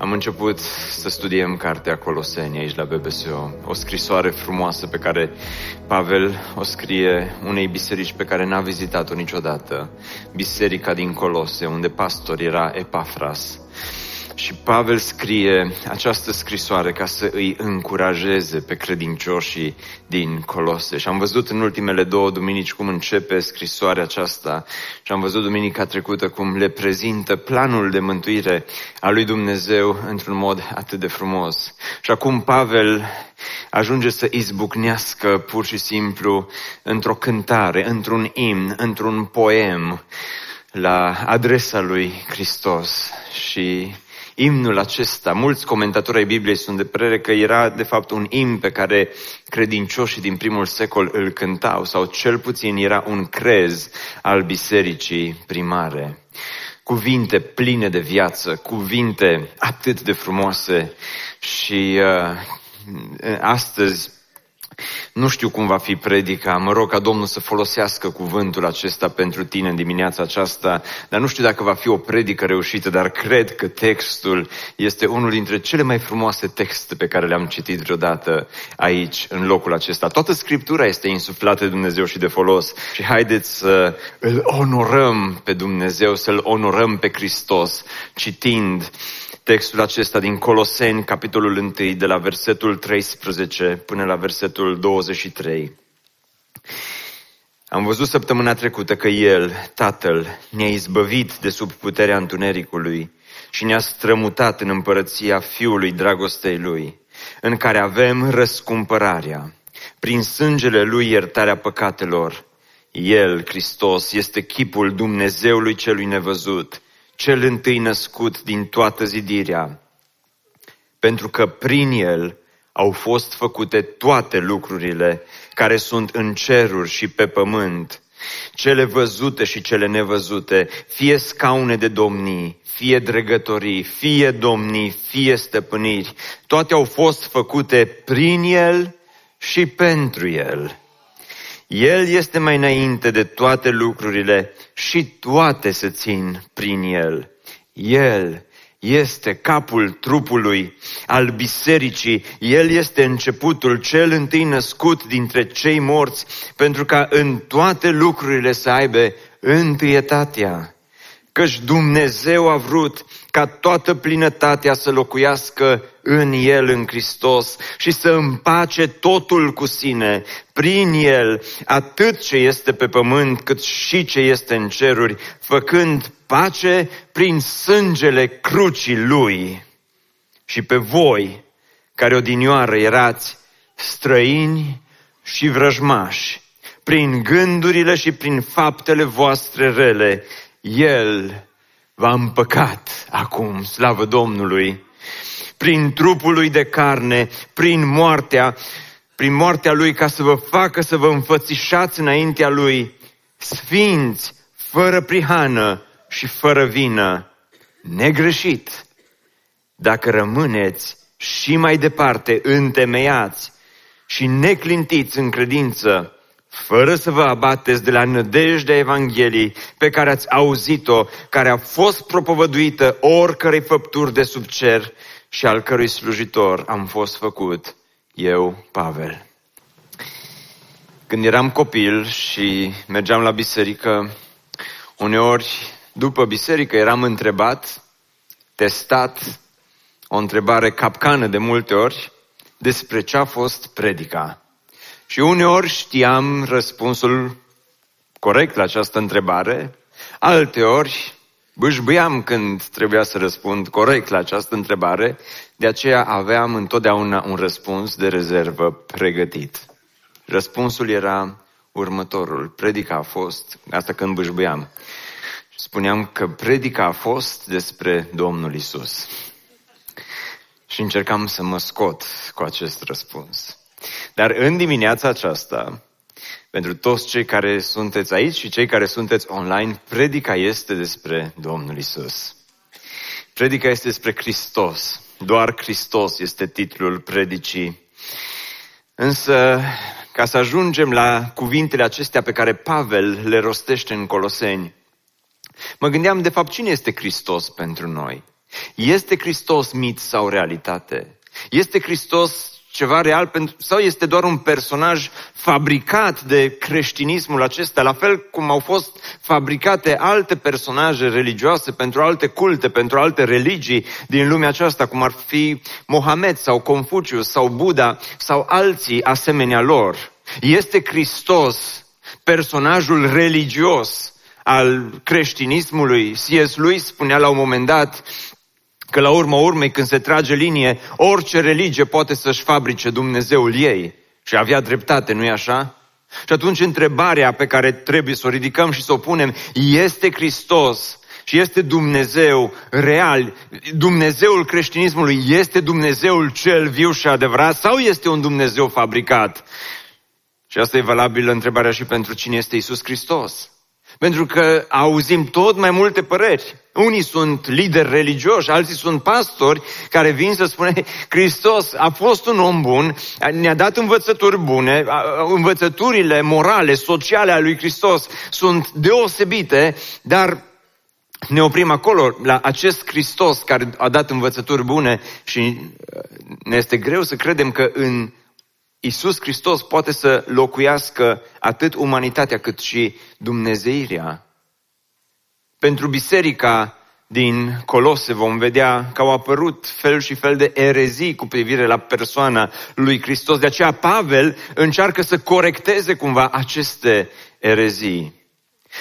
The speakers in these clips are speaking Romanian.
Am început să studiem cartea Coloseni aici la BBSO, o scrisoare frumoasă pe care Pavel o scrie unei biserici pe care n-a vizitat-o niciodată, biserica din Colose, unde pastor era Epafras. Și Pavel scrie această scrisoare ca să îi încurajeze pe credincioșii din Colose. Și am văzut în ultimele două duminici cum începe scrisoarea aceasta și am văzut duminica trecută cum le prezintă planul de mântuire a lui Dumnezeu într-un mod atât de frumos. Și acum Pavel ajunge să izbucnească pur și simplu într-o cântare, într-un imn, într-un poem la adresa lui Hristos și imnul acesta, mulți comentatori ai Bibliei sunt de părere că era de fapt un imn pe care credincioșii din primul secol îl cântau sau cel puțin era un crez al bisericii primare. Cuvinte pline de viață, cuvinte atât de frumoase și uh, astăzi nu știu cum va fi predica, mă rog ca Domnul să folosească cuvântul acesta pentru tine în dimineața aceasta, dar nu știu dacă va fi o predică reușită, dar cred că textul este unul dintre cele mai frumoase texte pe care le-am citit vreodată aici, în locul acesta. Toată Scriptura este insuflată de Dumnezeu și de folos. Și haideți să îl onorăm pe Dumnezeu, să-l onorăm pe Hristos, citind textul acesta din Coloseni, capitolul 1, de la versetul 13 până la versetul 23. Am văzut săptămâna trecută că El, Tatăl, ne-a izbăvit de sub puterea întunericului și ne-a strămutat în împărăția Fiului dragostei Lui, în care avem răscumpărarea, prin sângele Lui iertarea păcatelor. El, Hristos, este chipul Dumnezeului celui nevăzut, cel întâi născut din toată zidirea, pentru că prin el au fost făcute toate lucrurile care sunt în ceruri și pe pământ, cele văzute și cele nevăzute, fie scaune de domnii, fie dregătorii, fie domnii, fie stăpâniri, toate au fost făcute prin el și pentru el. El este mai înainte de toate lucrurile și toate se țin prin El. El este capul trupului al bisericii, El este începutul cel întâi născut dintre cei morți, pentru ca în toate lucrurile să aibă întâietatea. Căci Dumnezeu a vrut ca toată plinătatea să locuiască în El, în Hristos, și să împace totul cu sine, prin El, atât ce este pe pământ, cât și ce este în ceruri, făcând pace prin sângele crucii Lui. Și pe voi, care odinioară erați străini și vrăjmași, prin gândurile și prin faptele voastre rele, El v-a împăcat acum, slavă Domnului, prin trupul lui de carne, prin moartea, prin moartea lui ca să vă facă să vă înfățișați înaintea lui, sfinți, fără prihană și fără vină, negreșit. Dacă rămâneți și mai departe întemeiați și neclintiți în credință, fără să vă abateți de la nădejdea Evangheliei pe care ați auzit-o, care a fost propovăduită oricărei făpturi de sub cer și al cărui slujitor am fost făcut eu, Pavel. Când eram copil și mergeam la biserică, uneori după biserică eram întrebat, testat, o întrebare capcană de multe ori, despre ce a fost predica. Și uneori știam răspunsul corect la această întrebare, alteori bâșbâiam când trebuia să răspund corect la această întrebare, de aceea aveam întotdeauna un răspuns de rezervă pregătit. Răspunsul era următorul. Predica a fost, asta când bâșbâiam, spuneam că predica a fost despre Domnul Isus. Și încercam să mă scot cu acest răspuns. Dar în dimineața aceasta, pentru toți cei care sunteți aici și cei care sunteți online, predica este despre Domnul Isus. Predica este despre Hristos. Doar Hristos este titlul predicii. Însă, ca să ajungem la cuvintele acestea pe care Pavel le rostește în Coloseni, mă gândeam, de fapt, cine este Hristos pentru noi? Este Hristos mit sau realitate? Este Hristos ceva real pentru, sau este doar un personaj fabricat de creștinismul acesta, la fel cum au fost fabricate alte personaje religioase pentru alte culte, pentru alte religii din lumea aceasta, cum ar fi Mohamed sau Confucius sau Buddha sau alții asemenea lor. Este Hristos personajul religios al creștinismului. C.S. Lewis spunea la un moment dat, Că la urma urmei, când se trage linie, orice religie poate să-și fabrice Dumnezeul ei. Și avea dreptate, nu-i așa? Și atunci întrebarea pe care trebuie să o ridicăm și să o punem, este Hristos și este Dumnezeu real, Dumnezeul creștinismului este Dumnezeul cel viu și adevărat sau este un Dumnezeu fabricat? Și asta e valabilă întrebarea și pentru cine este Isus Hristos. Pentru că auzim tot mai multe păreri. Unii sunt lideri religioși, alții sunt pastori care vin să spune Hristos a fost un om bun, ne-a dat învățături bune, învățăturile morale, sociale ale lui Hristos sunt deosebite, dar ne oprim acolo, la acest Hristos care a dat învățături bune și uh, ne este greu să credem că în Isus Hristos poate să locuiască atât umanitatea cât și Dumnezeirea. Pentru biserica din Colose vom vedea că au apărut fel și fel de erezii cu privire la persoana lui Hristos. De aceea Pavel încearcă să corecteze cumva aceste erezii.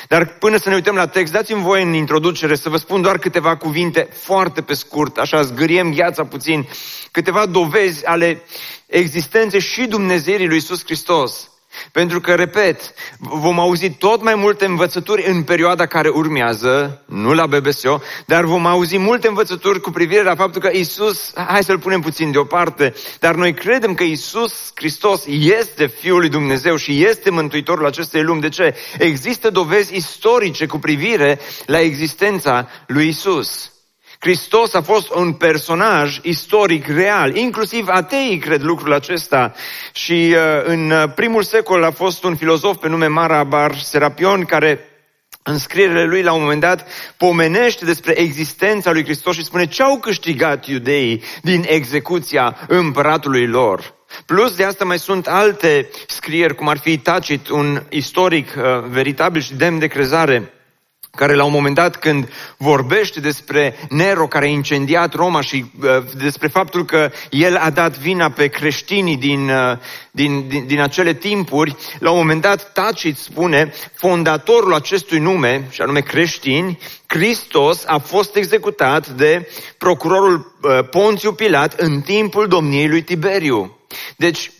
Dar până să ne uităm la text, dați-mi voie în introducere să vă spun doar câteva cuvinte foarte pe scurt, așa zgâriem gheața puțin, câteva dovezi ale existenței și Dumnezeirii lui Iisus Hristos. Pentru că, repet, vom auzi tot mai multe învățături în perioada care urmează, nu la BBSO, dar vom auzi multe învățături cu privire la faptul că Isus, hai să-L punem puțin deoparte, dar noi credem că Isus Hristos este Fiul lui Dumnezeu și este Mântuitorul acestei lumi. De ce? Există dovezi istorice cu privire la existența lui Isus. Hristos a fost un personaj istoric real, inclusiv ateii cred lucrul acesta. Și uh, în uh, primul secol a fost un filozof pe nume Marabar Serapion care în scrierile lui la un moment dat pomenește despre existența lui Hristos și spune ce au câștigat iudeii din execuția împăratului lor. Plus de asta mai sunt alte scrieri, cum ar fi Tacit, un istoric uh, veritabil și demn de crezare, care la un moment dat când vorbește despre Nero care a incendiat Roma și uh, despre faptul că el a dat vina pe creștinii din, uh, din, din, din acele timpuri, la un moment dat Tacit spune, fondatorul acestui nume, și anume creștini, Hristos a fost executat de procurorul uh, Ponțiu Pilat în timpul domniei lui Tiberiu. Deci,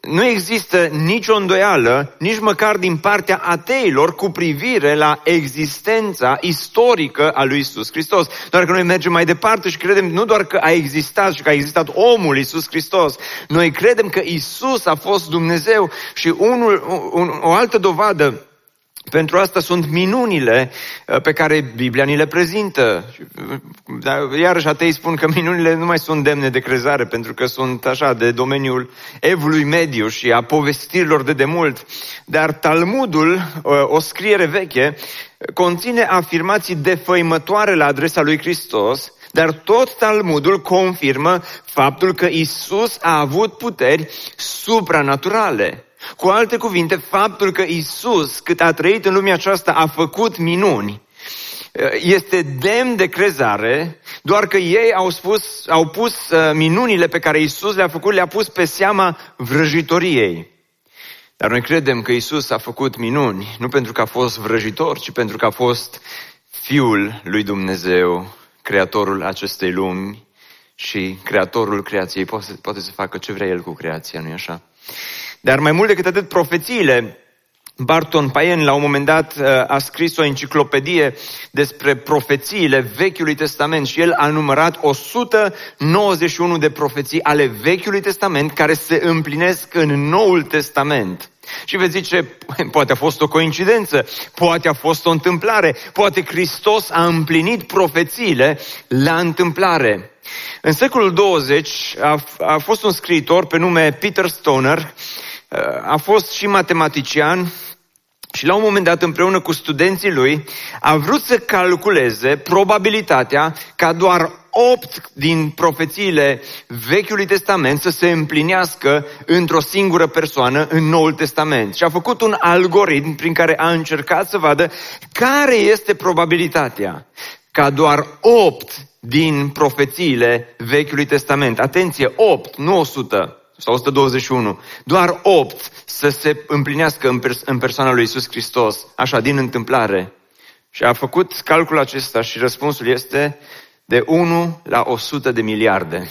nu există nicio îndoială, nici măcar din partea ateilor, cu privire la existența istorică a lui Isus Hristos. Doar că noi mergem mai departe și credem nu doar că a existat și că a existat omul Isus Hristos, noi credem că Isus a fost Dumnezeu și unul, un, o altă dovadă pentru asta sunt minunile uh, pe care Biblia ni le prezintă. Uh, iarăși atei spun că minunile nu mai sunt demne de crezare, pentru că sunt așa de domeniul evului mediu și a povestirilor de demult. Dar Talmudul, uh, o scriere veche, conține afirmații defăimătoare la adresa lui Hristos, dar tot Talmudul confirmă faptul că Isus a avut puteri supranaturale. Cu alte cuvinte, faptul că Isus, cât a trăit în lumea aceasta, a făcut minuni, este demn de crezare, doar că ei au, spus, au pus uh, minunile pe care Isus le-a făcut, le-a pus pe seama vrăjitoriei. Dar noi credem că Isus a făcut minuni, nu pentru că a fost vrăjitor, ci pentru că a fost Fiul lui Dumnezeu, Creatorul acestei lumi și Creatorul creației. Poate, poate să facă ce vrea El cu creația, nu-i așa? Dar mai mult decât atât, profețiile Barton Payen la un moment dat uh, a scris o enciclopedie despre profețiile Vechiului Testament și el a numărat 191 de profeții ale Vechiului Testament care se împlinesc în Noul Testament. Și veți zice, poate a fost o coincidență, poate a fost o întâmplare, poate Hristos a împlinit profețiile la întâmplare. În secolul 20 a, a fost un scriitor pe nume Peter Stoner, a fost și matematician și la un moment dat, împreună cu studenții lui, a vrut să calculeze probabilitatea ca doar opt din profețiile Vechiului Testament să se împlinească într-o singură persoană în Noul Testament. Și a făcut un algoritm prin care a încercat să vadă care este probabilitatea ca doar opt din profețiile Vechiului Testament. Atenție, opt, nu 100 sau 121, doar 8 să se împlinească în, pers- în persoana lui Isus Hristos, așa, din întâmplare. Și a făcut calculul acesta și răspunsul este de 1 la 100 de miliarde.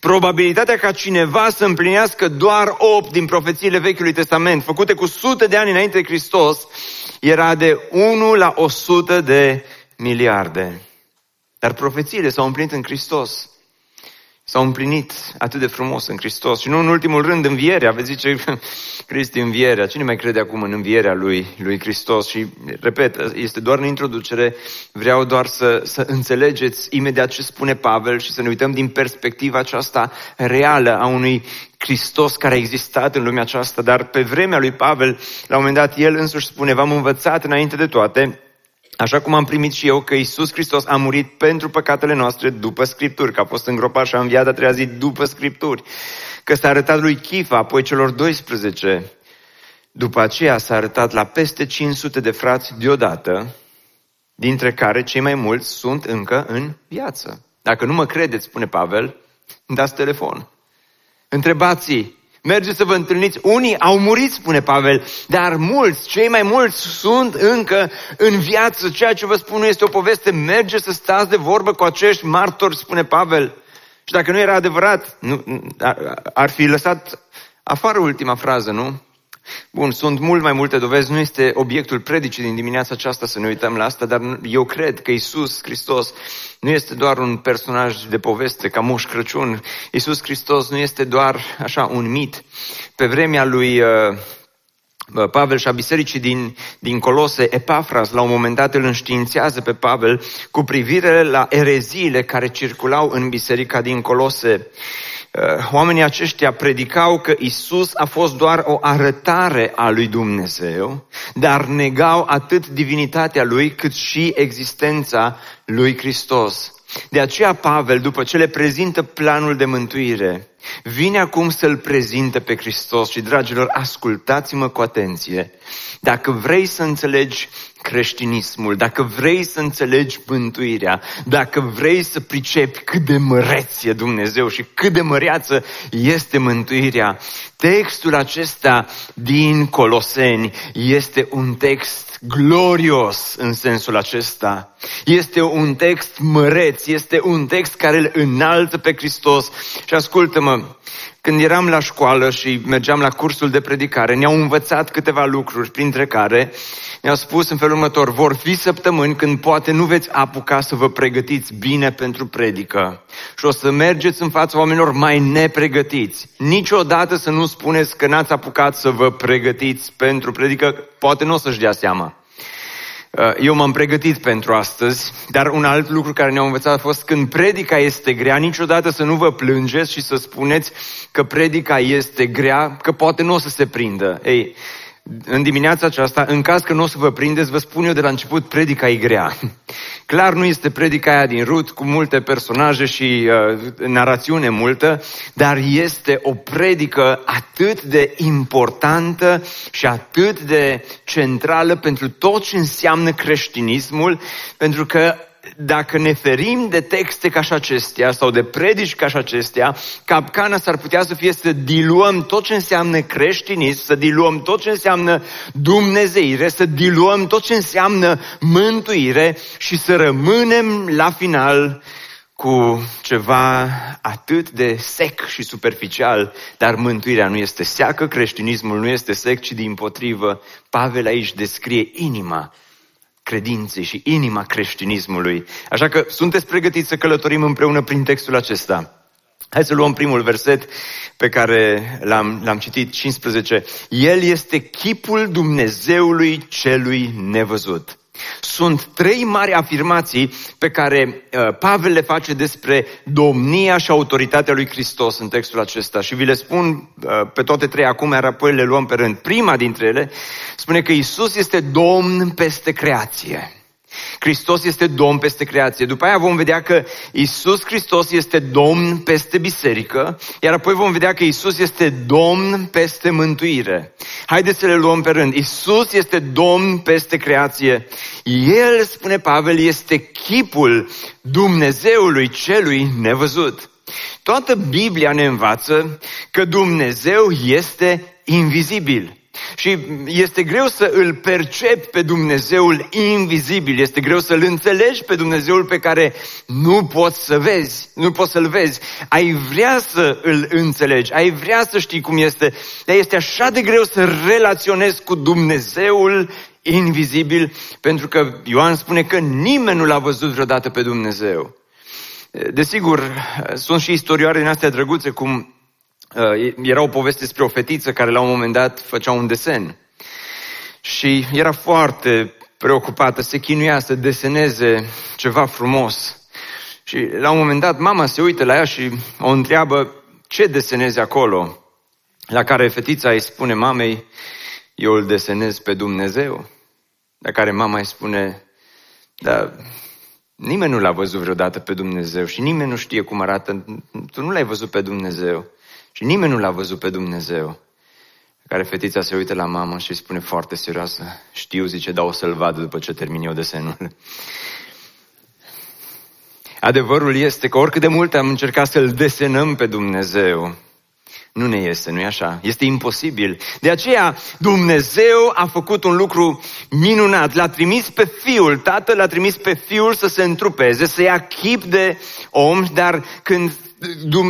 Probabilitatea ca cineva să împlinească doar 8 din profețiile Vechiului Testament, făcute cu sute de ani înainte de Hristos, era de 1 la 100 de miliarde. Dar profețiile s-au împlinit în Hristos s-au împlinit atât de frumos în Hristos. Și nu în ultimul rând învierea. Veți zice, Cristi, învierea. Cine mai crede acum în învierea lui, lui Hristos? Și, repet, este doar în introducere. Vreau doar să, să înțelegeți imediat ce spune Pavel și să ne uităm din perspectiva aceasta reală a unui Hristos care a existat în lumea aceasta. Dar pe vremea lui Pavel, la un moment dat, el însuși spune, v-am învățat înainte de toate Așa cum am primit și eu că Isus Hristos a murit pentru păcatele noastre după Scripturi, că a fost îngropat și a înviat a treia zi după Scripturi, că s-a arătat lui Chifa, apoi celor 12. După aceea s-a arătat la peste 500 de frați deodată, dintre care cei mai mulți sunt încă în viață. Dacă nu mă credeți, spune Pavel, dați telefon. Întrebați Mergeți să vă întâlniți. Unii au murit, spune Pavel, dar mulți, cei mai mulți, sunt încă în viață. Ceea ce vă spun nu este o poveste. Mergeți să stați de vorbă cu acești martori, spune Pavel. Și dacă nu era adevărat, nu, ar fi lăsat afară ultima frază, nu? Bun, sunt mult mai multe dovezi, nu este obiectul predicii din dimineața aceasta să ne uităm la asta, dar eu cred că Isus Hristos nu este doar un personaj de poveste ca Moș Crăciun. Isus Hristos nu este doar așa un mit. Pe vremea lui uh, Pavel și a bisericii din, din Colose, Epafras, la un moment dat îl înștiințează pe Pavel cu privire la ereziile care circulau în biserica din Colose. Uh, oamenii aceștia predicau că Isus a fost doar o arătare a lui Dumnezeu, dar negau atât divinitatea lui cât și existența lui Hristos. De aceea Pavel, după ce le prezintă planul de mântuire, vine acum să-l prezinte pe Hristos și, dragilor, ascultați-mă cu atenție. Dacă vrei să înțelegi creștinismul, dacă vrei să înțelegi mântuirea, dacă vrei să pricepi cât de măreț e Dumnezeu și cât de măreață este mântuirea, textul acesta din Coloseni este un text glorios în sensul acesta. Este un text măreț, este un text care îl înalță pe Hristos. Și ascultă-mă, când eram la școală și mergeam la cursul de predicare, ne-au învățat câteva lucruri, printre care ne-au spus în felul următor, vor fi săptămâni când poate nu veți apuca să vă pregătiți bine pentru predică și o să mergeți în fața oamenilor mai nepregătiți. Niciodată să nu spuneți că n-ați apucat să vă pregătiți pentru predică, poate nu o să-și dea seama. Uh, eu m-am pregătit pentru astăzi, dar un alt lucru care ne-au învățat a fost când predica este grea, niciodată să nu vă plângeți și să spuneți că predica este grea, că poate nu o să se prindă. Ei, în dimineața aceasta, în caz că nu o să vă prindeți, vă spun eu de la început, predica e grea. Clar nu este predica aia din Rut cu multe personaje și uh, narațiune multă, dar este o predică atât de importantă și atât de centrală pentru tot ce înseamnă creștinismul, pentru că dacă ne ferim de texte ca și acestea sau de predici ca și acestea, capcana s-ar putea să fie să diluăm tot ce înseamnă creștinism, să diluăm tot ce înseamnă dumnezeire, să diluăm tot ce înseamnă mântuire și să rămânem la final cu ceva atât de sec și superficial, dar mântuirea nu este seacă, creștinismul nu este sec, ci din potrivă, Pavel aici descrie inima credinței și inima creștinismului. Așa că sunteți pregătiți să călătorim împreună prin textul acesta. Hai să luăm primul verset pe care l-am, l-am citit, 15. El este chipul Dumnezeului celui nevăzut. Sunt trei mari afirmații pe care uh, Pavel le face despre domnia și autoritatea lui Hristos în textul acesta și vi le spun uh, pe toate trei acum, iar apoi le luăm pe rând. Prima dintre ele spune că Isus este Domn peste creație. Hristos este Domn peste creație. După aia vom vedea că Isus Hristos este Domn peste biserică, iar apoi vom vedea că Isus este Domn peste mântuire. Haideți să le luăm pe rând. Isus este Domn peste creație. El, spune Pavel, este chipul Dumnezeului celui nevăzut. Toată Biblia ne învață că Dumnezeu este invizibil. Și este greu să îl percepi pe Dumnezeul invizibil, este greu să-l înțelegi pe Dumnezeul pe care nu poți să vezi, nu poți să-l vezi. Ai vrea să îl înțelegi, ai vrea să știi cum este, dar este așa de greu să relaționezi cu Dumnezeul invizibil, pentru că Ioan spune că nimeni nu l-a văzut vreodată pe Dumnezeu. Desigur, sunt și istorioare din astea drăguțe, cum Uh, era o poveste despre o fetiță care la un moment dat făcea un desen. Și era foarte preocupată, se chinuia să deseneze ceva frumos. Și la un moment dat mama se uită la ea și o întreabă ce desenezi acolo. La care fetița îi spune mamei, eu îl desenez pe Dumnezeu. La care mama îi spune, da, nimeni nu l-a văzut vreodată pe Dumnezeu și nimeni nu știe cum arată, tu nu l-ai văzut pe Dumnezeu. Și nimeni nu l-a văzut pe Dumnezeu. Care fetița se uită la mama și îi spune foarte serioasă, știu, zice, dar o să-l vad după ce termin eu desenul. Adevărul este că oricât de mult am încercat să-L desenăm pe Dumnezeu, nu ne iese, nu-i așa? Este imposibil. De aceea Dumnezeu a făcut un lucru minunat. L-a trimis pe Fiul, Tatăl l-a trimis pe Fiul să se întrupeze, să ia chip de om, dar când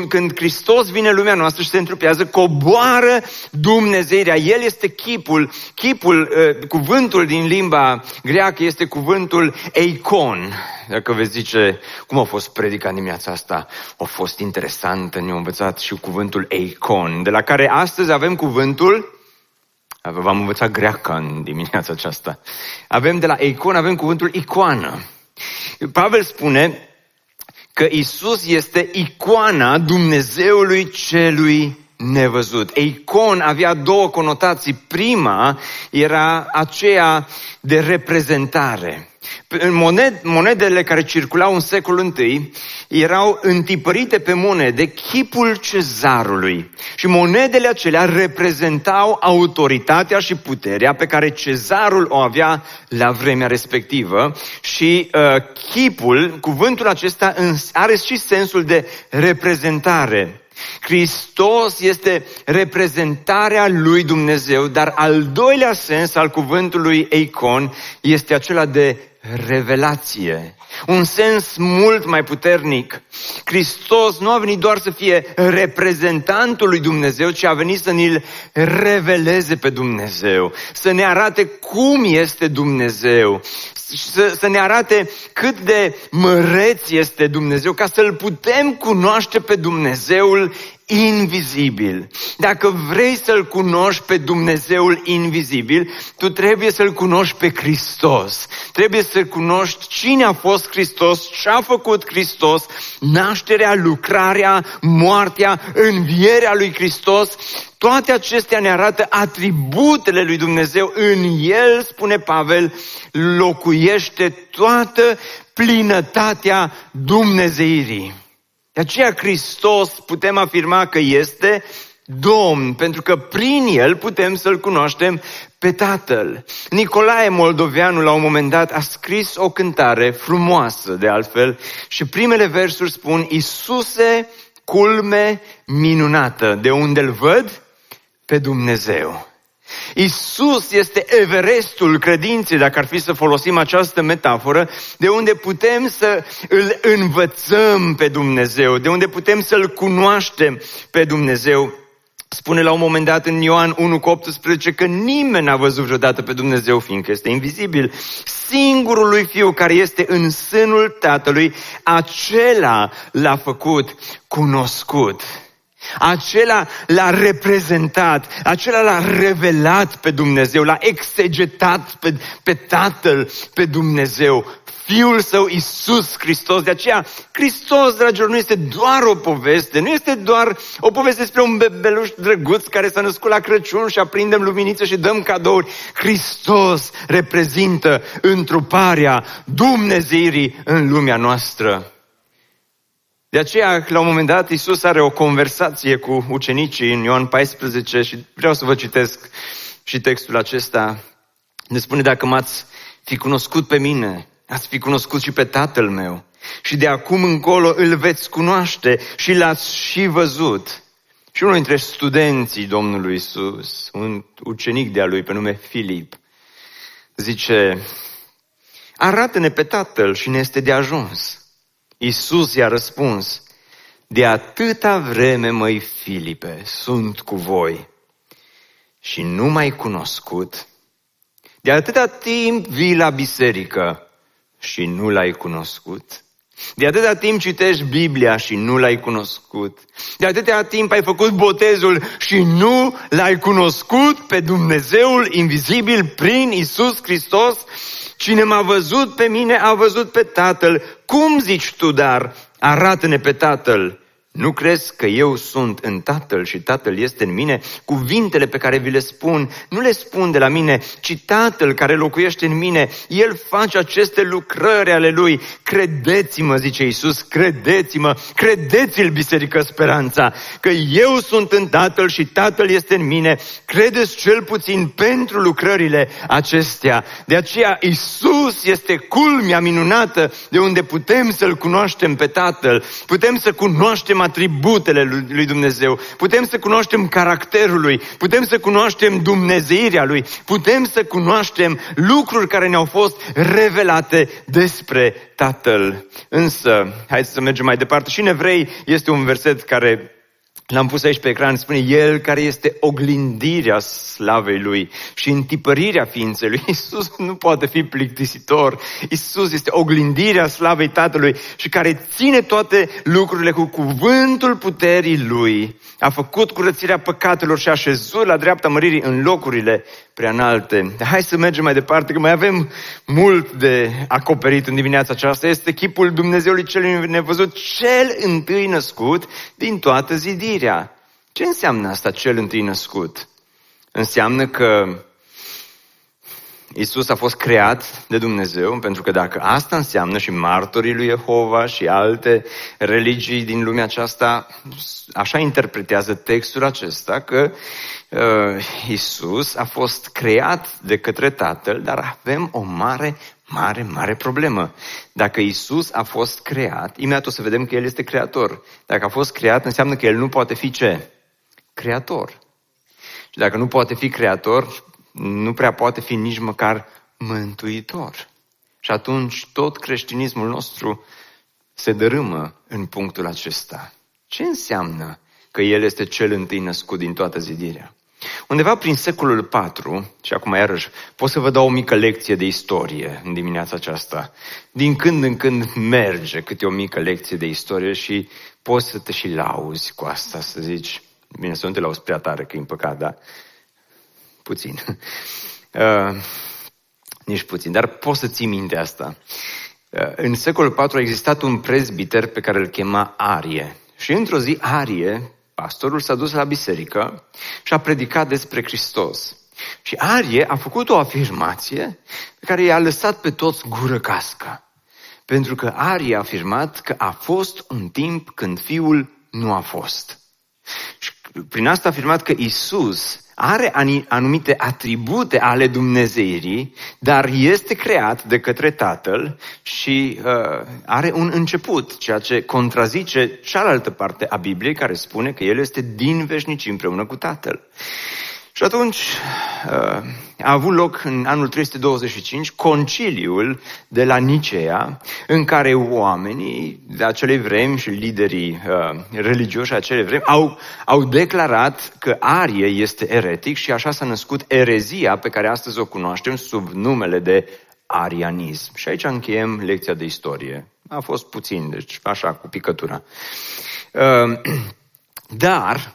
când Hristos vine în lumea noastră și se întrupează, coboară Dumnezeirea. El este chipul, chipul, uh, cuvântul din limba greacă este cuvântul eikon. Dacă veți zice, cum a fost predica dimineața asta? A fost interesant, ne-a învățat și cuvântul eikon, de la care astăzi avem cuvântul V-am învățat greacă în dimineața aceasta. Avem de la eikon, avem cuvântul icoană. Pavel spune, că Isus este icoana Dumnezeului celui nevăzut. Icon avea două conotații. Prima era aceea de reprezentare. În moned, monedele care circulau în secolul I erau întipărite pe monede chipul cezarului. Și monedele acelea reprezentau autoritatea și puterea pe care cezarul o avea la vremea respectivă. Și uh, chipul, cuvântul acesta are și sensul de reprezentare. Hristos este reprezentarea lui Dumnezeu, dar al doilea sens al cuvântului Eicon este acela de revelație. Un sens mult mai puternic. Hristos nu a venit doar să fie reprezentantul lui Dumnezeu, ci a venit să ne-l reveleze pe Dumnezeu, să ne arate cum este Dumnezeu, să, să ne arate cât de măreț este Dumnezeu, ca să-L putem cunoaște pe Dumnezeul invizibil. Dacă vrei să-L cunoști pe Dumnezeul invizibil, tu trebuie să-L cunoști pe Hristos. Trebuie să cunoști cine a fost Hristos, ce a făcut Hristos, nașterea, lucrarea, moartea, învierea lui Hristos. Toate acestea ne arată atributele lui Dumnezeu. În El, spune Pavel, locuiește toată plinătatea Dumnezeirii. De aceea Hristos putem afirma că este Domn, pentru că prin El putem să-L cunoaștem pe Tatăl. Nicolae Moldoveanu la un moment dat a scris o cântare frumoasă de altfel și primele versuri spun Isuse, culme minunată, de unde îl văd? Pe Dumnezeu. Isus este Everestul credinței, dacă ar fi să folosim această metaforă, de unde putem să îl învățăm pe Dumnezeu, de unde putem să-L cunoaștem pe Dumnezeu. Spune la un moment dat în Ioan 1 cu 18 că nimeni n-a văzut vreodată pe Dumnezeu, fiindcă este invizibil. Singurul lui Fiu care este în sânul Tatălui, acela l-a făcut cunoscut. Acela l-a reprezentat, acela l-a revelat pe Dumnezeu, l-a exegetat pe, pe Tatăl, pe Dumnezeu. Fiul Său, Isus Hristos. De aceea, Hristos, dragilor, nu este doar o poveste, nu este doar o poveste despre un bebeluș drăguț care s-a născut la Crăciun și aprindem luminiță și dăm cadouri. Hristos reprezintă întruparea Dumnezeirii în lumea noastră. De aceea, la un moment dat, Isus are o conversație cu ucenicii în Ioan 14 și vreau să vă citesc și textul acesta. Ne spune, dacă m-ați fi cunoscut pe mine, ați fi cunoscut și pe Tatăl meu. Și de acum încolo îl veți cunoaște și l-ați și văzut. Și unul dintre studenții Domnului Isus, un ucenic de-a lui pe nume Filip, zice, arată-ne pe Tatăl și ne este de ajuns. Isus i-a răspuns, de atâta vreme, măi Filipe, sunt cu voi și nu m-ai cunoscut. De atâta timp vii la biserică și nu l-ai cunoscut. De atâta timp citești Biblia și nu l-ai cunoscut. De atâta timp ai făcut botezul și nu l-ai cunoscut pe Dumnezeul invizibil prin Isus Hristos. Cine m-a văzut pe mine a văzut pe Tatăl. Cum zici tu, dar, arată-ne pe Tatăl? Nu crezi că eu sunt în Tatăl și Tatăl este în mine? Cuvintele pe care vi le spun, nu le spun de la mine, ci Tatăl care locuiește în mine, El face aceste lucrări ale Lui. Credeți-mă, zice Iisus, credeți-mă, credeți-l, Biserică Speranța, că eu sunt în Tatăl și Tatăl este în mine. Credeți cel puțin pentru lucrările acestea. De aceea Iisus este culmea minunată de unde putem să-L cunoaștem pe Tatăl, putem să cunoaștem atributele lui Dumnezeu, putem să cunoaștem caracterul lui, putem să cunoaștem dumnezeirea lui, putem să cunoaștem lucruri care ne-au fost revelate despre Tatăl. Însă, haideți să mergem mai departe. Și în Evrei este un verset care L-am pus aici pe ecran, spune El care este oglindirea slavei Lui și întipărirea ființei Lui. Iisus nu poate fi plictisitor. Iisus este oglindirea slavei Tatălui și care ține toate lucrurile cu cuvântul puterii Lui a făcut curățirea păcatelor și a șezut la dreapta măririi în locurile prea înalte. Hai să mergem mai departe, că mai avem mult de acoperit în dimineața aceasta. Este chipul Dumnezeului celui nevăzut, cel întâi născut din toată zidirea. Ce înseamnă asta, cel întâi născut? Înseamnă că Isus a fost creat de Dumnezeu, pentru că dacă asta înseamnă și martorii lui Jehova și alte religii din lumea aceasta, așa interpretează textul acesta că uh, Isus a fost creat de către Tatăl, dar avem o mare, mare, mare problemă. Dacă Isus a fost creat, imediat o să vedem că El este creator. Dacă a fost creat, înseamnă că El nu poate fi ce? Creator. Și dacă nu poate fi creator, nu prea poate fi nici măcar mântuitor. Și atunci tot creștinismul nostru se dărâmă în punctul acesta. Ce înseamnă că El este cel întâi născut din toată zidirea? Undeva prin secolul 4, și acum iarăși pot să vă dau o mică lecție de istorie în dimineața aceasta. Din când în când merge câte o mică lecție de istorie și poți să te și lauzi cu asta, să zici, bine, să nu te lauzi prea tare, că e păcat, dar puțin. Uh, nici puțin, dar poți să ții minte asta. Uh, în secolul IV a existat un prezbiter pe care îl chema Arie. Și într-o zi Arie, pastorul s-a dus la biserică și a predicat despre Hristos. Și Arie a făcut o afirmație pe care i-a lăsat pe toți gură cască. Pentru că Arie a afirmat că a fost un timp când fiul nu a fost. Și prin asta a afirmat că Isus are anumite atribute ale Dumnezeirii, dar este creat de către Tatăl și uh, are un început, ceea ce contrazice cealaltă parte a Bibliei care spune că El este din veșnicii împreună cu Tatăl. Și atunci uh, a avut loc în anul 325 conciliul de la Nicea, în care oamenii de acele vremi și liderii uh, religioși acele vremi au, au declarat că Arie este eretic și așa s-a născut erezia pe care astăzi o cunoaștem sub numele de arianism. Și aici încheiem lecția de istorie. A fost puțin, deci așa, cu picătura. Uh, dar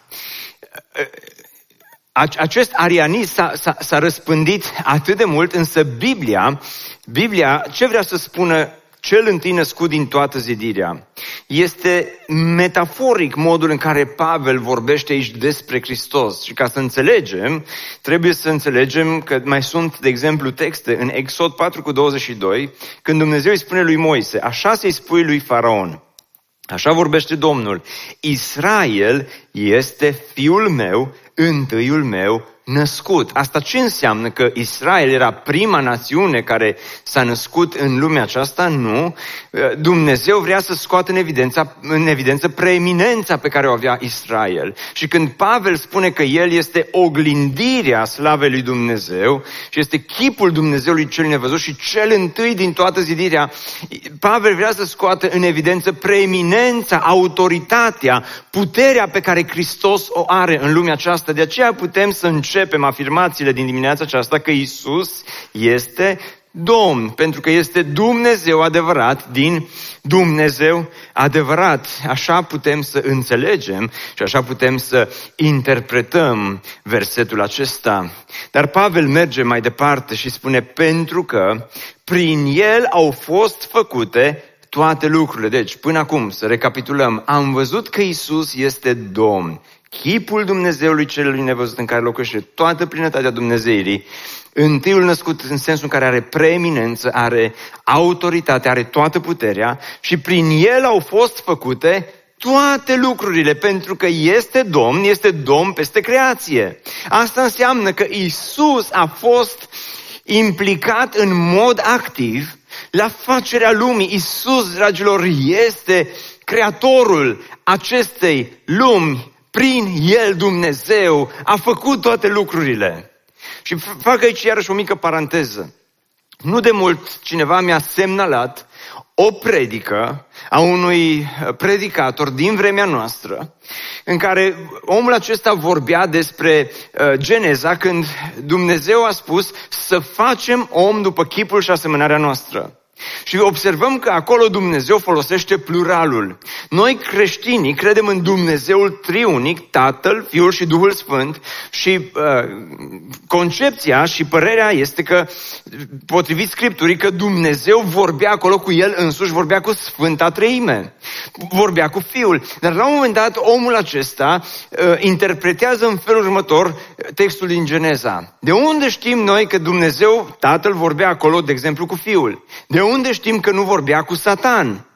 acest arianism s-a, s-a, s-a răspândit atât de mult, însă Biblia, Biblia, ce vrea să spună cel întâi născut din toată zidirea? Este metaforic modul în care Pavel vorbește aici despre Hristos. Și ca să înțelegem, trebuie să înțelegem că mai sunt, de exemplu, texte în Exod 4 cu 22, când Dumnezeu îi spune lui Moise, așa să-i spui lui Faraon, Așa vorbește Domnul. Israel este fiul meu, întâiul meu născut. Asta ce înseamnă? Că Israel era prima națiune care s-a născut în lumea aceasta? Nu. Dumnezeu vrea să scoată în evidență, în evidență preeminența pe care o avea Israel. Și când Pavel spune că el este oglindirea slavei lui Dumnezeu și este chipul Dumnezeului cel nevăzut și cel întâi din toată zidirea, Pavel vrea să scoată în evidență preeminența, autoritatea, puterea pe care Hristos o are în lumea aceasta. De aceea putem să începem începem afirmațiile din dimineața aceasta că Isus este Domn, pentru că este Dumnezeu adevărat din Dumnezeu adevărat. Așa putem să înțelegem și așa putem să interpretăm versetul acesta. Dar Pavel merge mai departe și spune, pentru că prin el au fost făcute toate lucrurile. Deci, până acum, să recapitulăm, am văzut că Isus este Domn chipul Dumnezeului celui nevăzut în care locuiește toată plinătatea Dumnezeirii, întâiul născut în sensul în care are preeminență, are autoritate, are toată puterea și prin el au fost făcute toate lucrurile, pentru că este Domn, este Domn peste creație. Asta înseamnă că Isus a fost implicat în mod activ la facerea lumii. Isus, dragilor, este creatorul acestei lumi prin El Dumnezeu a făcut toate lucrurile. Și fac aici iarăși o mică paranteză. Nu de mult cineva mi-a semnalat o predică a unui predicator din vremea noastră, în care omul acesta vorbea despre uh, Geneza când Dumnezeu a spus să facem om după chipul și asemănarea noastră. Și observăm că acolo Dumnezeu folosește pluralul. Noi creștinii credem în Dumnezeul triunic, Tatăl, Fiul și Duhul Sfânt și uh, concepția și părerea este că, potrivit Scripturii, că Dumnezeu vorbea acolo cu El însuși, vorbea cu Sfânta Treime, vorbea cu Fiul. Dar la un moment dat omul acesta uh, interpretează în felul următor textul din Geneza. De unde știm noi că Dumnezeu, Tatăl, vorbea acolo, de exemplu, cu Fiul? De unde știm că nu vorbea cu Satan?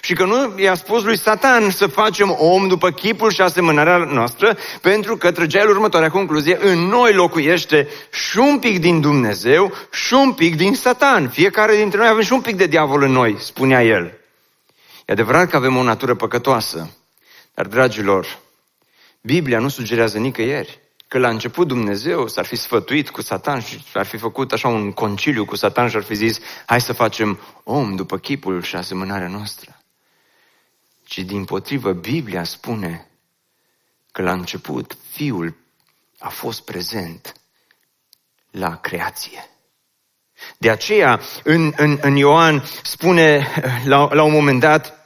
Și că nu i-a spus lui Satan să facem om după chipul și asemănarea noastră, pentru că trăgea el următoarea concluzie, în noi locuiește și un pic din Dumnezeu și un pic din Satan. Fiecare dintre noi avem și un pic de diavol în noi, spunea el. E adevărat că avem o natură păcătoasă, dar, dragilor, Biblia nu sugerează nicăieri că la început Dumnezeu s-ar fi sfătuit cu Satan și ar fi făcut așa un conciliu cu Satan și ar fi zis, hai să facem om după chipul și asemănarea noastră. Ci din potrivă, Biblia spune că la început Fiul a fost prezent la creație. De aceea, în, în, în Ioan spune la, la un moment dat,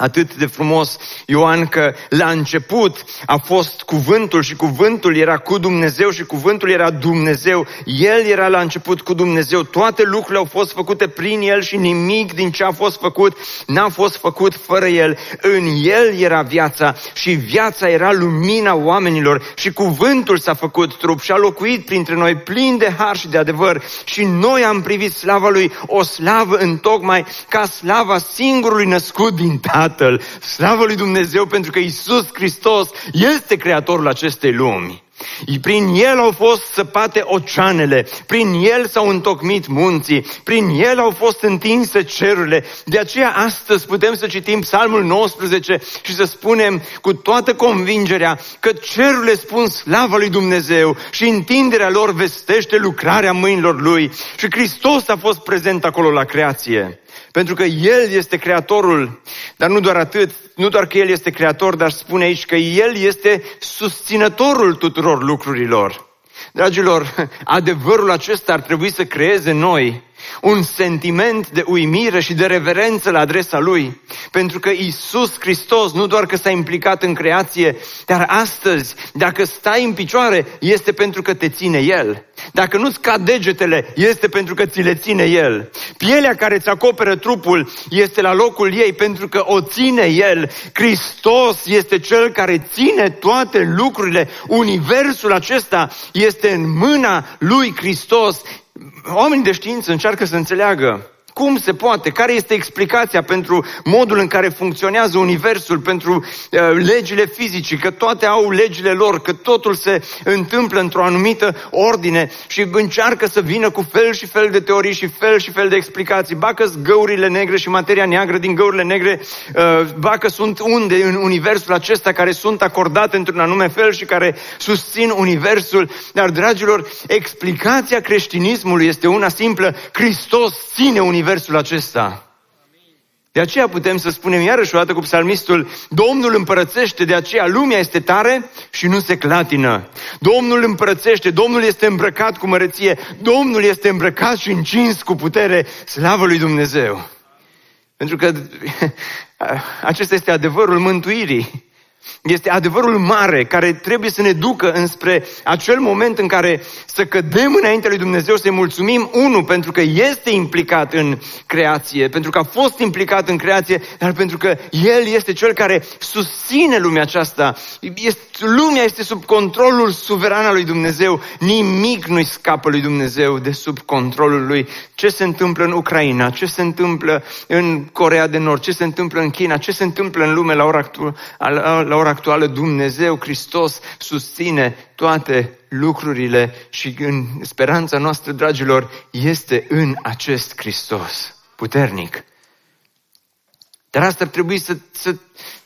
atât de frumos Ioan că la început a fost cuvântul și cuvântul era cu Dumnezeu și cuvântul era Dumnezeu. El era la început cu Dumnezeu. Toate lucrurile au fost făcute prin El și nimic din ce a fost făcut n-a fost făcut fără El. În El era viața și viața era lumina oamenilor și cuvântul s-a făcut trup și a locuit printre noi plin de har și de adevăr și noi am privit slava Lui, o slavă în tocmai ca slava singurului născut din Tatăl Tatăl, slavă lui Dumnezeu pentru că Isus Hristos este creatorul acestei lumi. Prin el au fost săpate oceanele, prin el s-au întocmit munții, prin el au fost întinse cerurile. De aceea astăzi putem să citim Psalmul 19 și să spunem cu toată convingerea că cerurile spun slavă lui Dumnezeu și întinderea lor vestește lucrarea mâinilor lui. Și Hristos a fost prezent acolo la creație. Pentru că El este Creatorul, dar nu doar atât, nu doar că El este Creator, dar spune aici că El este susținătorul tuturor lucrurilor. Dragilor, adevărul acesta ar trebui să creeze noi un sentiment de uimire și de reverență la adresa Lui. Pentru că Isus Hristos nu doar că s-a implicat în creație, dar astăzi, dacă stai în picioare, este pentru că te ține El. Dacă nu-ți cad degetele, este pentru că ți le ține El. Pielea care îți acoperă trupul este la locul ei pentru că o ține El. Hristos este Cel care ține toate lucrurile. Universul acesta este în mâna lui Hristos oamenii de știință încearcă să înțeleagă cum se poate? Care este explicația pentru modul în care funcționează Universul, pentru uh, legile fizice, că toate au legile lor, că totul se întâmplă într-o anumită ordine și încearcă să vină cu fel și fel de teorii și fel și fel de explicații. Ba că găurile negre și materia neagră din găurile negre, uh, ba că sunt unde în Universul acesta care sunt acordate într-un anume fel și care susțin Universul. Dar, dragilor, explicația creștinismului este una simplă. Hristos ține Universul versul acesta. De aceea putem să spunem iarăși o dată cu psalmistul, Domnul împărățește, de aceea lumea este tare și nu se clatină. Domnul împărățește, Domnul este îmbrăcat cu măreție, Domnul este îmbrăcat și încins cu putere, slavă lui Dumnezeu. Pentru că acesta este adevărul mântuirii. Este adevărul mare care trebuie să ne ducă înspre acel moment în care să cădem înainte lui Dumnezeu, să-i mulțumim, unu, pentru că este implicat în creație, pentru că a fost implicat în creație, dar pentru că El este Cel care susține lumea aceasta. Este, lumea este sub controlul suveran al lui Dumnezeu. Nimic nu-i scapă lui Dumnezeu de sub controlul Lui. Ce se întâmplă în Ucraina, ce se întâmplă în Corea de Nord, ce se întâmplă în China, ce se întâmplă în lume la ora, actu- la ora actuală, Dumnezeu Hristos susține toate lucrurile și în speranța noastră, dragilor, este în acest Hristos puternic. Dar asta ar trebui să, să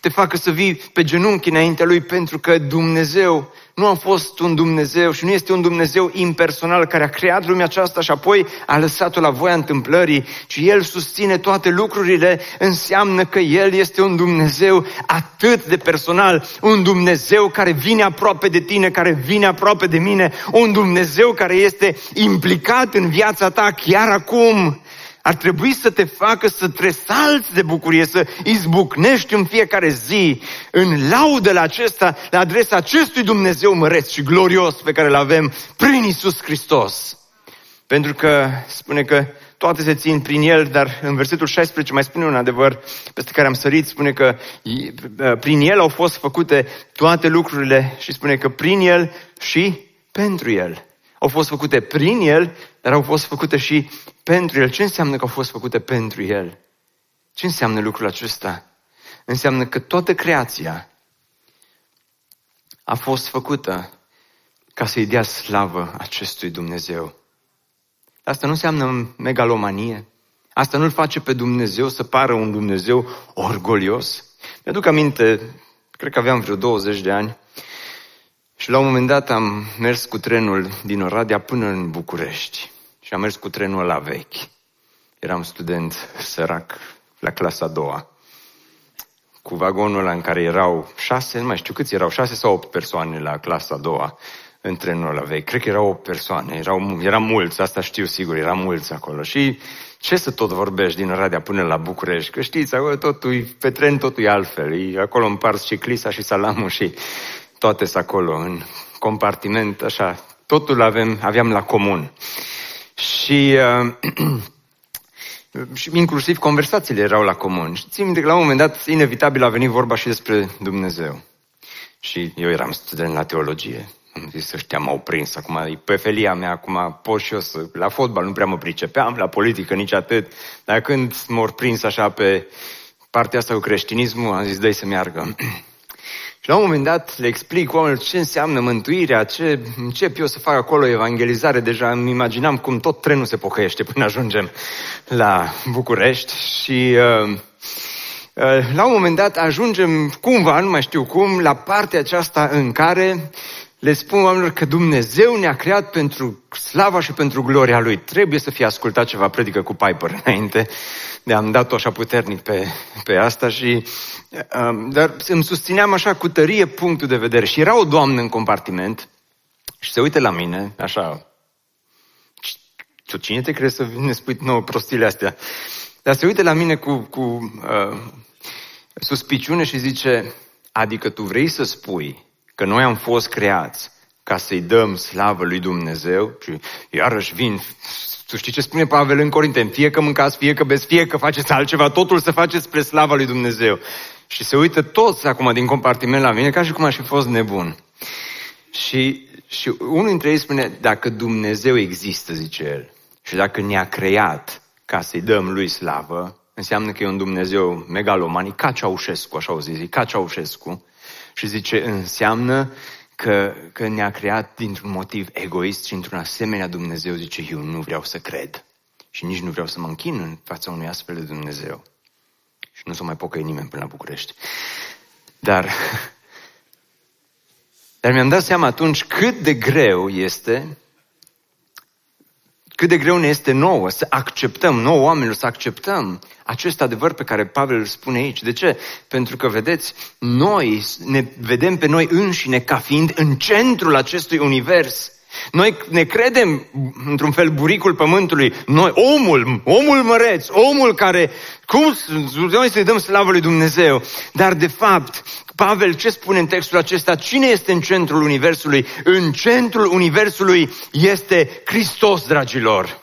te facă să vii pe genunchi înaintea Lui pentru că Dumnezeu nu a fost un Dumnezeu și nu este un Dumnezeu impersonal care a creat lumea aceasta și apoi a lăsat-o la voia întâmplării, ci El susține toate lucrurile, înseamnă că El este un Dumnezeu atât de personal, un Dumnezeu care vine aproape de tine, care vine aproape de mine, un Dumnezeu care este implicat în viața ta chiar acum ar trebui să te facă să tresalți de bucurie, să izbucnești în fiecare zi în laudă la acesta, la adresa acestui Dumnezeu măreț și glorios pe care îl avem prin Isus Hristos. Pentru că spune că toate se țin prin El, dar în versetul 16 mai spune un adevăr peste care am sărit, spune că prin El au fost făcute toate lucrurile și spune că prin El și pentru El. Au fost făcute prin El, dar au fost făcute și pentru El. Ce înseamnă că au fost făcute pentru El? Ce înseamnă lucrul acesta? Înseamnă că toată creația a fost făcută ca să-i dea slavă acestui Dumnezeu. Asta nu înseamnă megalomanie. Asta nu-l face pe Dumnezeu să pară un Dumnezeu orgolios. Mi-aduc aminte, cred că aveam vreo 20 de ani, și la un moment dat am mers cu trenul din Oradea până în București. Și am mers cu trenul la vechi. Eram student sărac la clasa a doua. Cu vagonul ăla în care erau șase, nu mai știu câți erau, șase sau opt persoane la clasa a doua în trenul la vechi. Cred că erau opt persoane, erau, era mulți, asta știu sigur, era mulți acolo. Și ce să tot vorbești din Oradea până la București? Că știți, acolo totul, pe tren totul e altfel. E acolo împarți ciclisa și salamul și toate sunt acolo, în compartiment, așa, totul avem, aveam la comun. Și, uh, și inclusiv conversațiile erau la comun. Și țin minte că la un moment dat, inevitabil, a venit vorba și despre Dumnezeu. Și eu eram student la teologie. Am zis, ăștia m-au prins acum, e pe felia mea, acum pot și eu să... La fotbal nu prea mă pricepeam, la politică nici atât, dar când m-au prins așa pe partea asta cu creștinismul, am zis, dă să meargă. Și la un moment dat le explic oamenilor ce înseamnă mântuirea, ce încep eu să fac acolo evangelizare. Deja îmi imaginam cum tot trenul se pocăiește până ajungem la București și uh, uh, la un moment dat ajungem cumva, nu mai știu cum, la partea aceasta în care le spun oamenilor că Dumnezeu ne-a creat pentru slava și pentru gloria Lui. Trebuie să fie ascultat ceva predică cu Piper înainte de am dat-o așa puternic pe, pe asta și um, dar îmi susțineam așa cu tărie punctul de vedere. Și era o doamnă în compartiment și se uită la mine, așa, tu cine te crezi să ne spui nouă prostile astea? Dar se uită la mine cu, cu uh, suspiciune și zice, adică tu vrei să spui că noi am fost creați ca să-i dăm slavă lui Dumnezeu și iarăși vin tu știi ce spune Pavel în Corinteni? Fie că mâncați, fie că beți, fie că faceți altceva, totul să faceți spre slava lui Dumnezeu. Și se uită toți acum din compartiment la mine ca și cum aș fi fost nebun. Și, și unul dintre ei spune, dacă Dumnezeu există, zice el, și dacă ne-a creat ca să-i dăm lui slavă, înseamnă că e un Dumnezeu megaloman, ca Ceaușescu, așa o zice, ca Ceaușescu, și zice, înseamnă că, că ne-a creat dintr-un motiv egoist și într-un asemenea Dumnezeu, zice, eu nu vreau să cred și nici nu vreau să mă închin în fața unui astfel de Dumnezeu. Și nu să mai pocăi nimeni până la București. Dar, dar mi-am dat seama atunci cât de greu este cât de greu ne este nouă să acceptăm, nouă oamenilor, să acceptăm acest adevăr pe care Pavel îl spune aici. De ce? Pentru că, vedeți, noi ne vedem pe noi înșine ca fiind în centrul acestui univers. Noi ne credem, într-un fel, buricul pământului. Noi, omul, omul măreț, omul care, cum, noi să-i dăm slavă lui Dumnezeu. Dar, de fapt, Pavel ce spune în textul acesta? Cine este în centrul Universului? În centrul Universului este Hristos, dragilor.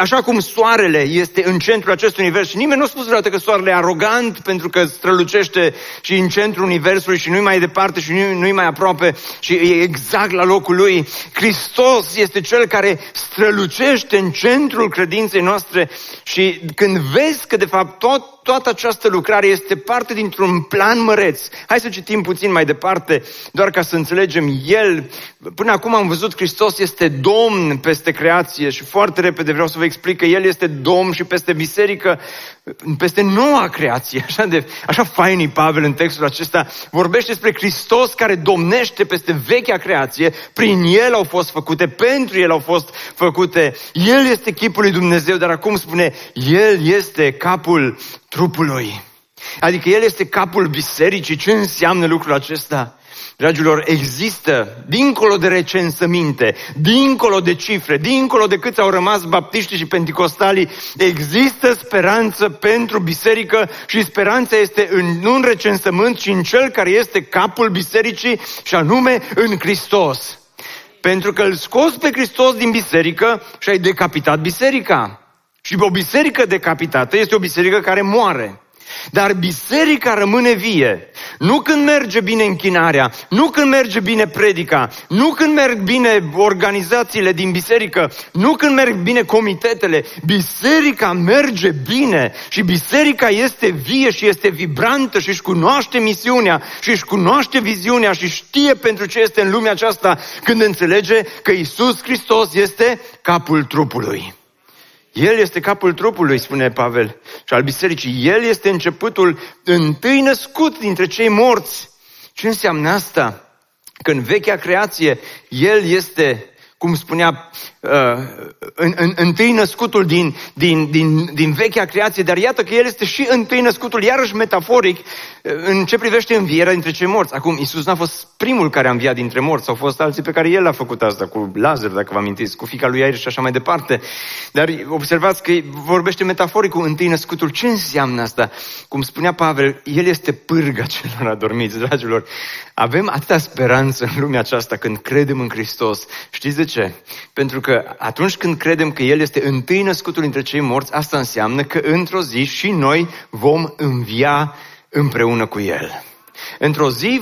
Așa cum soarele este în centrul acestui univers și nimeni nu a spus vreodată că soarele e arogant pentru că strălucește și în centrul universului și nu-i mai departe și nu-i mai aproape și e exact la locul lui. Hristos este cel care strălucește în centrul credinței noastre și când vezi că de fapt tot toată această lucrare este parte dintr-un plan măreț. Hai să citim puțin mai departe, doar ca să înțelegem. El, până acum am văzut, Hristos este Domn peste creație și foarte repede vreau să vă explic că El este Domn și peste biserică, peste noua creație. Așa, de, așa fain Pavel în textul acesta. Vorbește despre Hristos care domnește peste vechea creație. Prin El au fost făcute, pentru El au fost făcute. El este chipul lui Dumnezeu, dar acum spune, El este capul trupului. Adică El este capul bisericii. Ce înseamnă lucrul acesta? Dragilor, există, dincolo de recensăminte, dincolo de cifre, dincolo de câți au rămas baptiști și penticostalii, există speranță pentru biserică și speranța este în, nu în recensământ, ci în cel care este capul bisericii și anume în Hristos. Pentru că îl scos pe Hristos din biserică și ai decapitat biserica. Și o biserică decapitată este o biserică care moare. Dar biserica rămâne vie. Nu când merge bine închinarea, nu când merge bine predica, nu când merg bine organizațiile din biserică, nu când merg bine comitetele. Biserica merge bine și biserica este vie și este vibrantă și își cunoaște misiunea și își cunoaște viziunea și știe pentru ce este în lumea aceasta când înțelege că Isus Hristos este capul trupului. El este capul trupului, spune Pavel, și al bisericii. El este începutul întâi născut dintre cei morți. Ce înseamnă asta? Că în vechea creație, El este cum spunea uh, în, în, întâi născutul din, din, din, din vechea creație, dar iată că el este și întâi născutul, iarăși metaforic, uh, în ce privește învierea dintre cei morți. Acum, Isus n-a fost primul care a înviat dintre morți, au fost alții pe care el a făcut asta, cu Lazar, dacă vă amintiți, cu fica lui Air și așa mai departe. Dar observați că vorbește metaforic cu întâi născutul. Ce înseamnă asta? Cum spunea Pavel, el este pârga celor adormiți, dragilor. Avem atâta speranță în lumea aceasta când credem în Hristos. Știți de ce? Pentru că atunci când credem că El este întâi născutul între cei morți, asta înseamnă că într-o zi și noi vom învia împreună cu El. Într-o zi,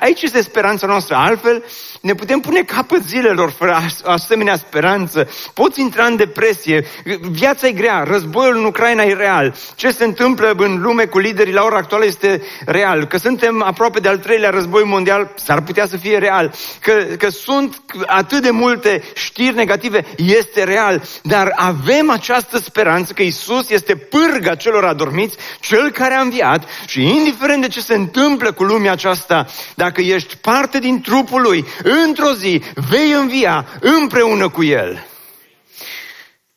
aici este speranța noastră. Altfel, ne putem pune capăt zilelor fără asemenea speranță. Poți intra în depresie. Viața e grea. Războiul în Ucraina e real. Ce se întâmplă în lume cu liderii la ora actuală este real. Că suntem aproape de al treilea război mondial, s-ar putea să fie real. Că, că sunt atât de multe știri negative, este real. Dar avem această speranță că Isus este pârga celor adormiți, cel care a înviat și indiferent de ce se întâmplă cu lumea aceasta, dacă ești parte din trupul lui, într-o zi vei învia împreună cu el.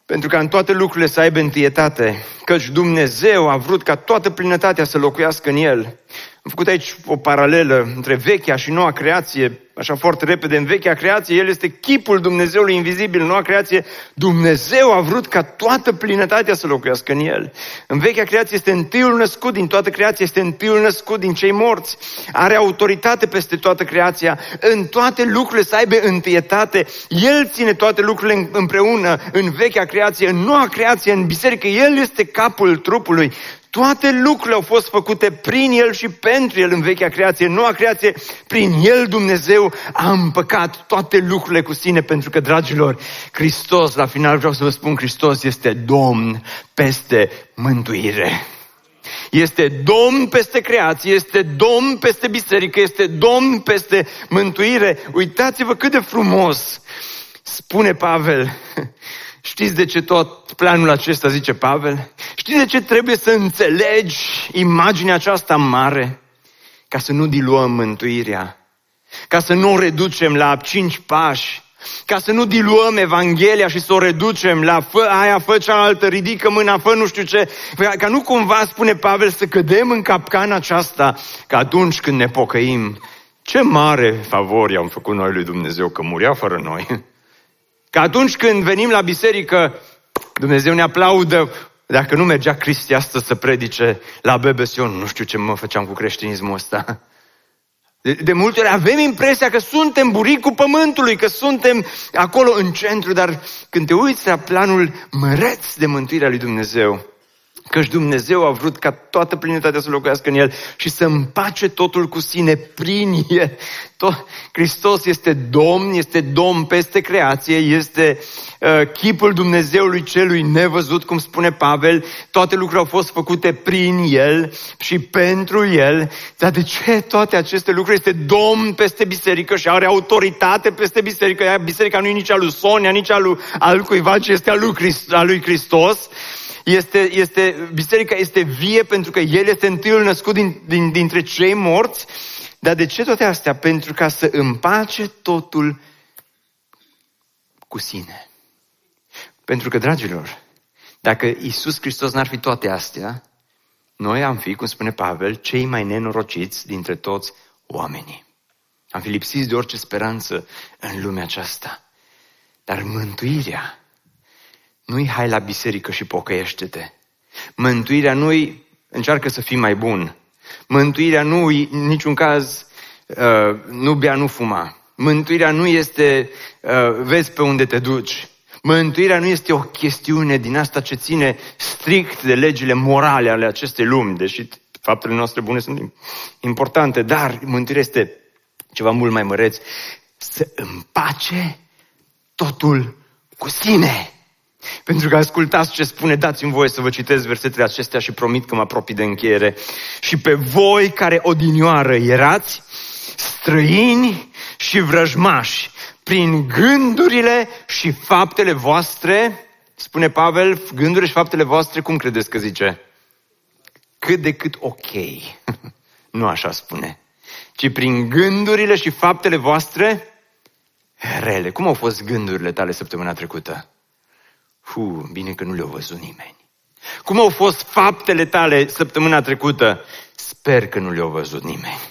Pentru ca în toate lucrurile să aibă întâietate, căci Dumnezeu a vrut ca toată plinătatea să locuiască în el. Am făcut aici o paralelă între vechea și noua creație, așa foarte repede, în vechea creație, El este chipul Dumnezeului invizibil, noua creație, Dumnezeu a vrut ca toată plinătatea să locuiască în El. În vechea creație este întâiul născut din toată creația, este întâiul născut din cei morți, are autoritate peste toată creația, în toate lucrurile să aibă întâietate, El ține toate lucrurile împreună, în vechea creație, în noua creație, în biserică, El este capul trupului. Toate lucrurile au fost făcute prin El și pentru El în vechea creație, în noua creație, prin El Dumnezeu a împăcat toate lucrurile cu sine, pentru că, dragilor, Hristos, la final vreau să vă spun, Hristos este Domn peste mântuire. Este Domn peste creație, este Domn peste biserică, este Domn peste mântuire. Uitați-vă cât de frumos spune Pavel Știți de ce tot planul acesta, zice Pavel? Știți de ce trebuie să înțelegi imaginea aceasta mare? Ca să nu diluăm mântuirea, ca să nu o reducem la cinci pași, ca să nu diluăm Evanghelia și să o reducem la fă aia, fă cealaltă, ridică mâna, fă nu știu ce, ca nu cumva, spune Pavel, să cădem în capcana aceasta, că atunci când ne pocăim, ce mare favori am făcut noi lui Dumnezeu, că murea fără noi. Că atunci când venim la biserică, Dumnezeu ne aplaudă, dacă nu mergea Cristi astăzi să predice la Bebesion, nu știu ce mă făceam cu creștinismul ăsta. De, de multe ori avem impresia că suntem buricul pământului, că suntem acolo în centru, dar când te uiți la planul măreț de mântuirea lui Dumnezeu, Căci Dumnezeu a vrut ca toată plinătatea să locuiască în El și să împace totul cu sine prin El. Tot, Hristos este Domn, este Domn peste creație, este uh, chipul Dumnezeului celui nevăzut, cum spune Pavel. Toate lucrurile au fost făcute prin El și pentru El. Dar de ce toate aceste lucruri? Este Domn peste biserică și are autoritate peste biserică. Biserica nu e nici a lui Sonia, nici a lui altcuiva, ci este a lui, Christ, a lui Hristos este, este, biserica este vie pentru că El este întâiul născut din, din, dintre cei morți. Dar de ce toate astea? Pentru ca să împace totul cu sine. Pentru că, dragilor, dacă Isus Hristos n-ar fi toate astea, noi am fi, cum spune Pavel, cei mai nenorociți dintre toți oamenii. Am fi lipsiți de orice speranță în lumea aceasta. Dar mântuirea nu-i hai la biserică și pocăiește-te. Mântuirea nu-i încearcă să fii mai bun. Mântuirea nu-i în niciun caz uh, nu bea, nu fuma. Mântuirea nu este uh, vezi pe unde te duci. Mântuirea nu este o chestiune din asta ce ține strict de legile morale ale acestei lumi, deși faptele noastre bune sunt importante, dar mântuirea este ceva mult mai măreț, să împace totul cu sine. Pentru că ascultați ce spune, dați-mi voie să vă citesc versetele acestea și promit că mă apropii de încheiere. Și pe voi care odinioară erați străini și vrăjmași prin gândurile și faptele voastre, spune Pavel, gândurile și faptele voastre, cum credeți că zice? Cât de cât ok. nu așa spune. Ci prin gândurile și faptele voastre rele. Cum au fost gândurile tale săptămâna trecută? Fu, bine că nu le-a văzut nimeni. Cum au fost faptele tale săptămâna trecută? Sper că nu le-a văzut nimeni.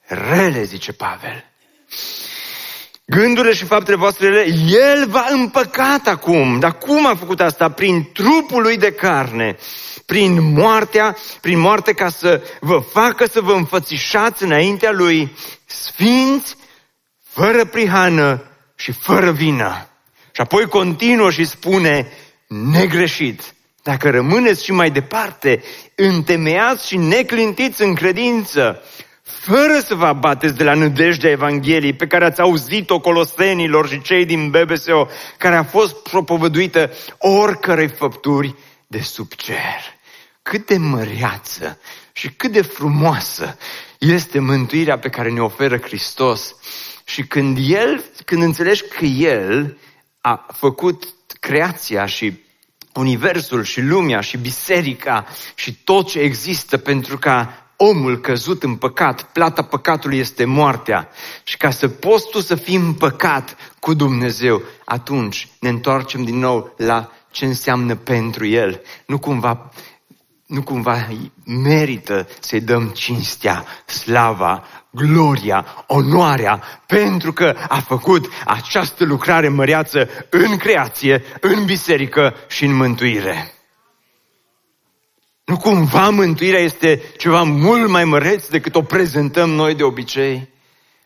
Rele, zice Pavel. Gândurile și faptele voastre rele, El va împăcat acum. Dar cum a făcut asta? Prin trupul lui de carne, prin moartea, prin moarte ca să vă facă să vă înfățișați înaintea Lui sfinți, fără prihană și fără vină. Și apoi continuă și spune, negreșit, dacă rămâneți și mai departe, întemeiați și neclintiți în credință, fără să vă abateți de la nădejdea Evangheliei pe care ați auzit-o colosenilor și cei din BBSO, care a fost propovăduită oricărei făpturi de sub cer. Cât de măreață și cât de frumoasă este mântuirea pe care ne oferă Hristos. Și când El, când înțelegi că El a făcut creația și universul și lumea și biserica și tot ce există pentru ca omul căzut în păcat, plata păcatului este moartea. Și ca să poți tu să fii în păcat cu Dumnezeu, atunci ne întoarcem din nou la ce înseamnă pentru El. Nu cumva, nu cumva merită să-i dăm cinstea, slava, gloria, onoarea, pentru că a făcut această lucrare măreață în creație, în biserică și în mântuire. Nu cumva mântuirea este ceva mult mai măreț decât o prezentăm noi de obicei?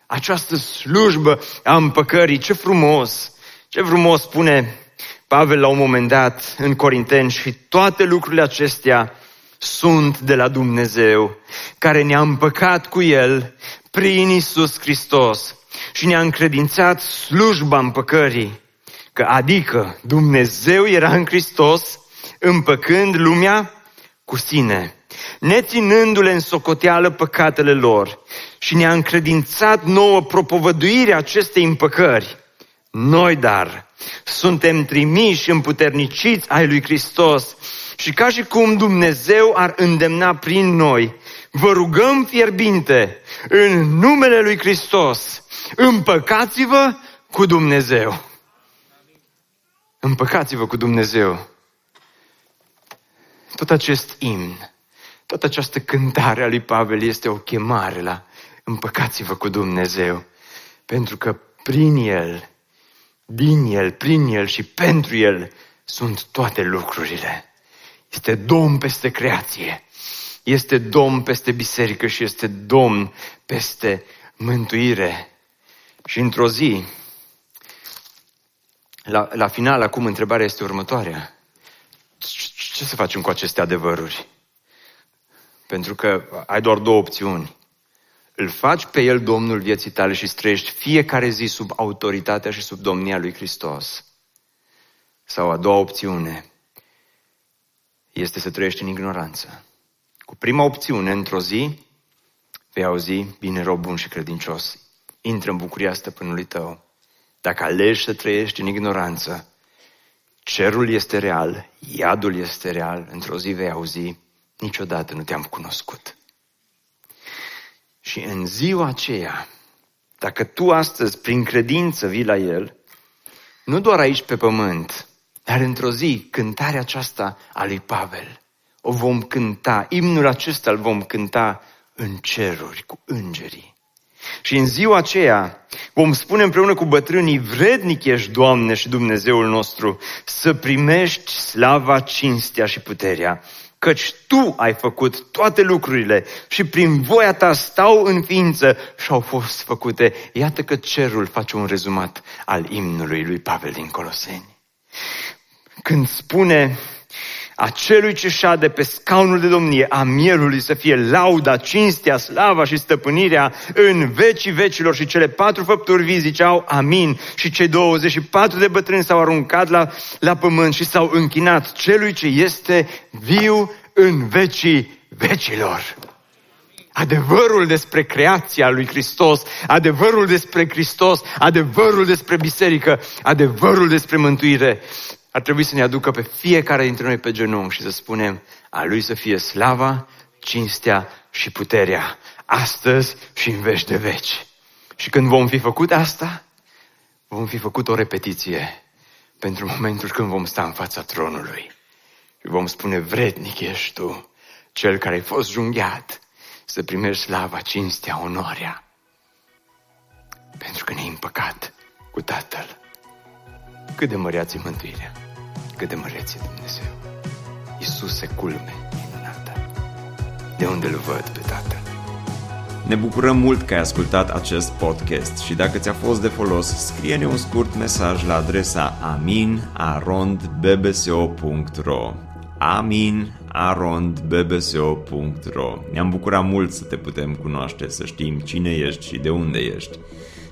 Această slujbă a împăcării, ce frumos! Ce frumos spune Pavel la un moment dat în Corinteni și toate lucrurile acestea sunt de la Dumnezeu, care ne-a împăcat cu El prin Isus Hristos. Și ne-a încredințat slujba împăcării, că adică Dumnezeu era în Hristos împăcând lumea cu sine, neținându-le în socoteală păcatele lor. Și ne-a încredințat nouă propovăduirea acestei împăcări. Noi, dar, suntem trimiși împuterniciți ai lui Hristos. Și ca și cum Dumnezeu ar îndemna prin noi, vă rugăm fierbinte, în numele lui Hristos, împăcați-vă cu Dumnezeu. Împăcați-vă cu Dumnezeu. Tot acest imn, toată această cântare a lui Pavel este o chemare la împăcați-vă cu Dumnezeu. Pentru că prin El, din El, prin El și pentru El sunt toate lucrurile. Este Domn peste creație, este Domn peste biserică și este Domn peste mântuire. Și într-o zi, la, la final, acum, întrebarea este următoarea. Ce să facem cu aceste adevăruri? Pentru că ai doar două opțiuni. Îl faci pe El Domnul vieții tale și trăiești fiecare zi sub autoritatea și sub domnia lui Hristos. Sau a doua opțiune este să trăiești în ignoranță. Cu prima opțiune, într-o zi, vei auzi, bine, rob bun și credincios, intră în bucuria stăpânului tău. Dacă alegi să trăiești în ignoranță, cerul este real, iadul este real, într-o zi vei auzi, niciodată nu te-am cunoscut. Și în ziua aceea, dacă tu astăzi, prin credință, vii la El, nu doar aici pe pământ, dar într-o zi, cântarea aceasta a lui Pavel, o vom cânta, imnul acesta îl vom cânta în ceruri cu îngerii. Și în ziua aceea vom spune împreună cu bătrânii, vrednic ești, Doamne și Dumnezeul nostru, să primești slava, cinstea și puterea, căci Tu ai făcut toate lucrurile și prin voia Ta stau în ființă și au fost făcute. Iată că cerul face un rezumat al imnului lui Pavel din Coloseni. Când spune acelui ce șade pe scaunul de domnie a mielului să fie lauda, cinstea, slava și stăpânirea în vecii vecilor. Și cele patru făpturi vii ziceau amin. Și cei 24 de bătrâni s-au aruncat la, la pământ și s-au închinat celui ce este viu în vecii vecilor. Adevărul despre creația lui Hristos, adevărul despre Hristos, adevărul despre biserică, adevărul despre mântuire ar trebui să ne aducă pe fiecare dintre noi pe genunchi și să spunem a Lui să fie slava, cinstea și puterea, astăzi și în veci de veci. Și când vom fi făcut asta, vom fi făcut o repetiție pentru momentul când vom sta în fața tronului. Și vom spune, vrednic ești tu, cel care ai fost junghiat, să primești slava, cinstea, onoarea. Pentru că ne-ai împăcat cu Tatăl. Cât de măreați mântuirea, cât de măreați Dumnezeu. Iisuse culme minunată. De unde îl văd pe Tatăl? Ne bucurăm mult că ai ascultat acest podcast și dacă ți-a fost de folos, scrie-ne un scurt mesaj la adresa amin.arondbbso.ro aminarondbbso.ro Ne-am bucurat mult să te putem cunoaște, să știm cine ești și de unde ești.